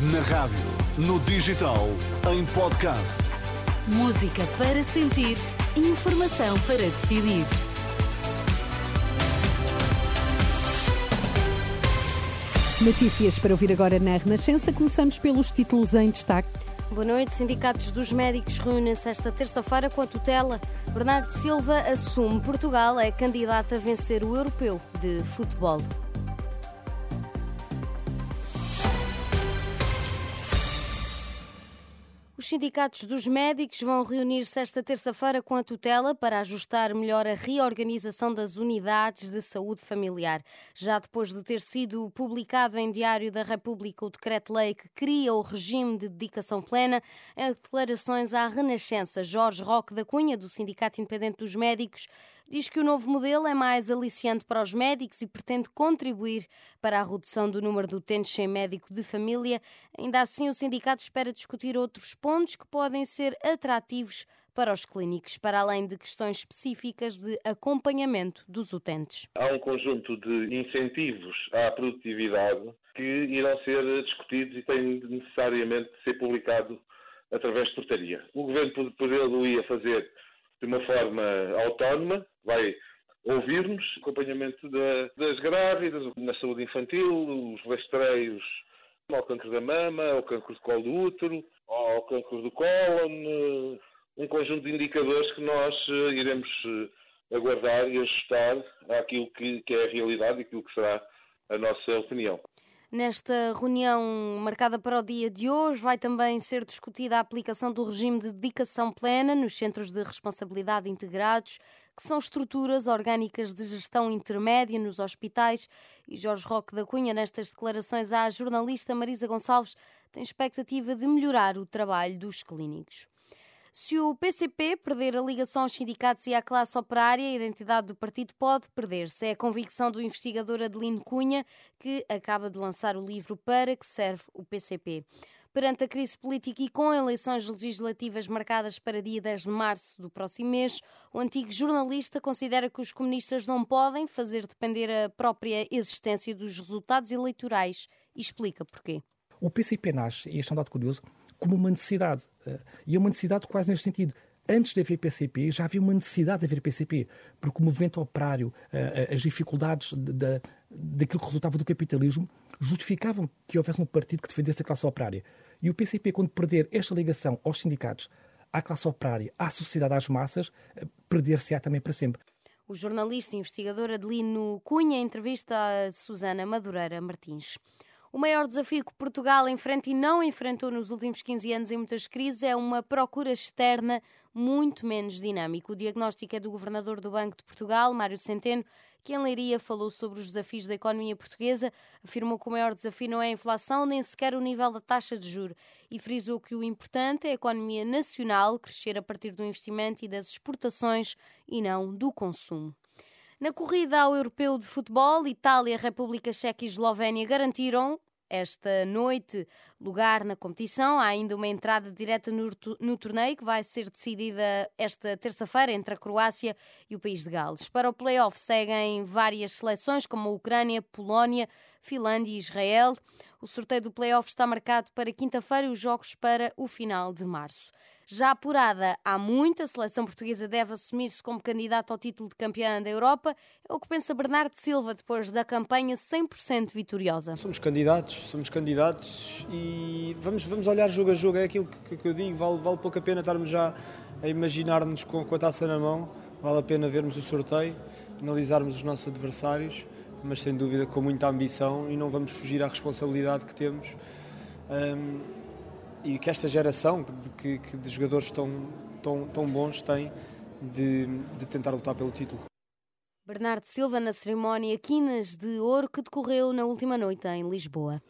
Na rádio, no digital, em podcast. Música para sentir, informação para decidir. Notícias para ouvir agora na Renascença. Começamos pelos títulos em destaque. Boa noite. Sindicatos dos médicos reúnem-se esta terça-feira com a tutela. Bernardo Silva assume Portugal é candidato a vencer o europeu de futebol. Os sindicatos dos médicos vão reunir-se esta terça-feira com a tutela para ajustar melhor a reorganização das unidades de saúde familiar. Já depois de ter sido publicado em Diário da República o decreto-lei que cria o regime de dedicação plena, em declarações à Renascença, Jorge Roque da Cunha, do Sindicato Independente dos Médicos, diz que o novo modelo é mais aliciante para os médicos e pretende contribuir para a redução do número de utentes sem médico de família. Ainda assim, o sindicato espera discutir outros pontos que podem ser atrativos para os clínicos, para além de questões específicas de acompanhamento dos utentes. Há um conjunto de incentivos à produtividade que irão ser discutidos e têm necessariamente de ser publicado através de portaria. O Governo poderia fazer de uma forma autónoma, vai ouvir-nos, acompanhamento da, das grávidas, na saúde infantil, os rastreios ao cancro da mama, ao cancro do colo do útero, ao cancro do cólon, um conjunto de indicadores que nós eh, iremos eh, aguardar e ajustar àquilo que, que é a realidade e aquilo que será a nossa opinião. Nesta reunião marcada para o dia de hoje, vai também ser discutida a aplicação do regime de dedicação plena nos centros de responsabilidade integrados, que são estruturas orgânicas de gestão intermédia nos hospitais. E Jorge Roque da Cunha, nestas declarações à jornalista Marisa Gonçalves, tem expectativa de melhorar o trabalho dos clínicos. Se o PCP perder a ligação aos sindicatos e à classe operária, a identidade do partido pode perder-se. É a convicção do investigador Adelino Cunha, que acaba de lançar o livro Para que serve o PCP. Perante a crise política e com eleições legislativas marcadas para dia 10 de março do próximo mês, o antigo jornalista considera que os comunistas não podem fazer depender a própria existência dos resultados eleitorais e explica porquê. O PCP nasce, e este é um dado curioso, como uma necessidade. Eh, e é uma necessidade quase neste sentido. Antes de haver PCP, já havia uma necessidade de haver PCP, porque o movimento operário, eh, eh, as dificuldades de, daquilo que resultava do capitalismo, justificavam que houvesse um partido que defendesse a classe operária. E o PCP, quando perder esta ligação aos sindicatos, à classe operária, à sociedade, às massas, perder-se-á também para sempre. O jornalista e investigador Adelino Cunha entrevista a Susana Madureira Martins. O maior desafio que Portugal enfrenta e não enfrentou nos últimos 15 anos em muitas crises é uma procura externa muito menos dinâmica. O diagnóstico é do governador do Banco de Portugal, Mário Centeno, que em Leiria falou sobre os desafios da economia portuguesa, afirmou que o maior desafio não é a inflação nem sequer o nível da taxa de juro e frisou que o importante é a economia nacional crescer a partir do investimento e das exportações e não do consumo. Na corrida ao europeu de futebol, Itália, República Checa e Eslovénia garantiram esta noite lugar na competição. Há ainda uma entrada direta no, no torneio que vai ser decidida esta terça-feira entre a Croácia e o país de Gales. Para o play-off seguem várias seleções como a Ucrânia, Polónia, Finlândia e Israel. O sorteio do play-off está marcado para quinta-feira e os jogos para o final de março. Já apurada há muito, a seleção portuguesa deve assumir-se como candidata ao título de campeã da Europa. É o que pensa Bernardo Silva depois da campanha 100% vitoriosa. Somos candidatos, somos candidatos e vamos, vamos olhar jogo a jogo. É aquilo que, que eu digo, vale, vale pouco a pena estarmos já a imaginar-nos com, com a taça na mão. Vale a pena vermos o sorteio, analisarmos os nossos adversários, mas sem dúvida com muita ambição e não vamos fugir à responsabilidade que temos. Um, e que esta geração de, de jogadores tão, tão, tão bons tem de, de tentar lutar pelo título. Bernardo Silva na cerimónia Quinas de Ouro que decorreu na última noite em Lisboa.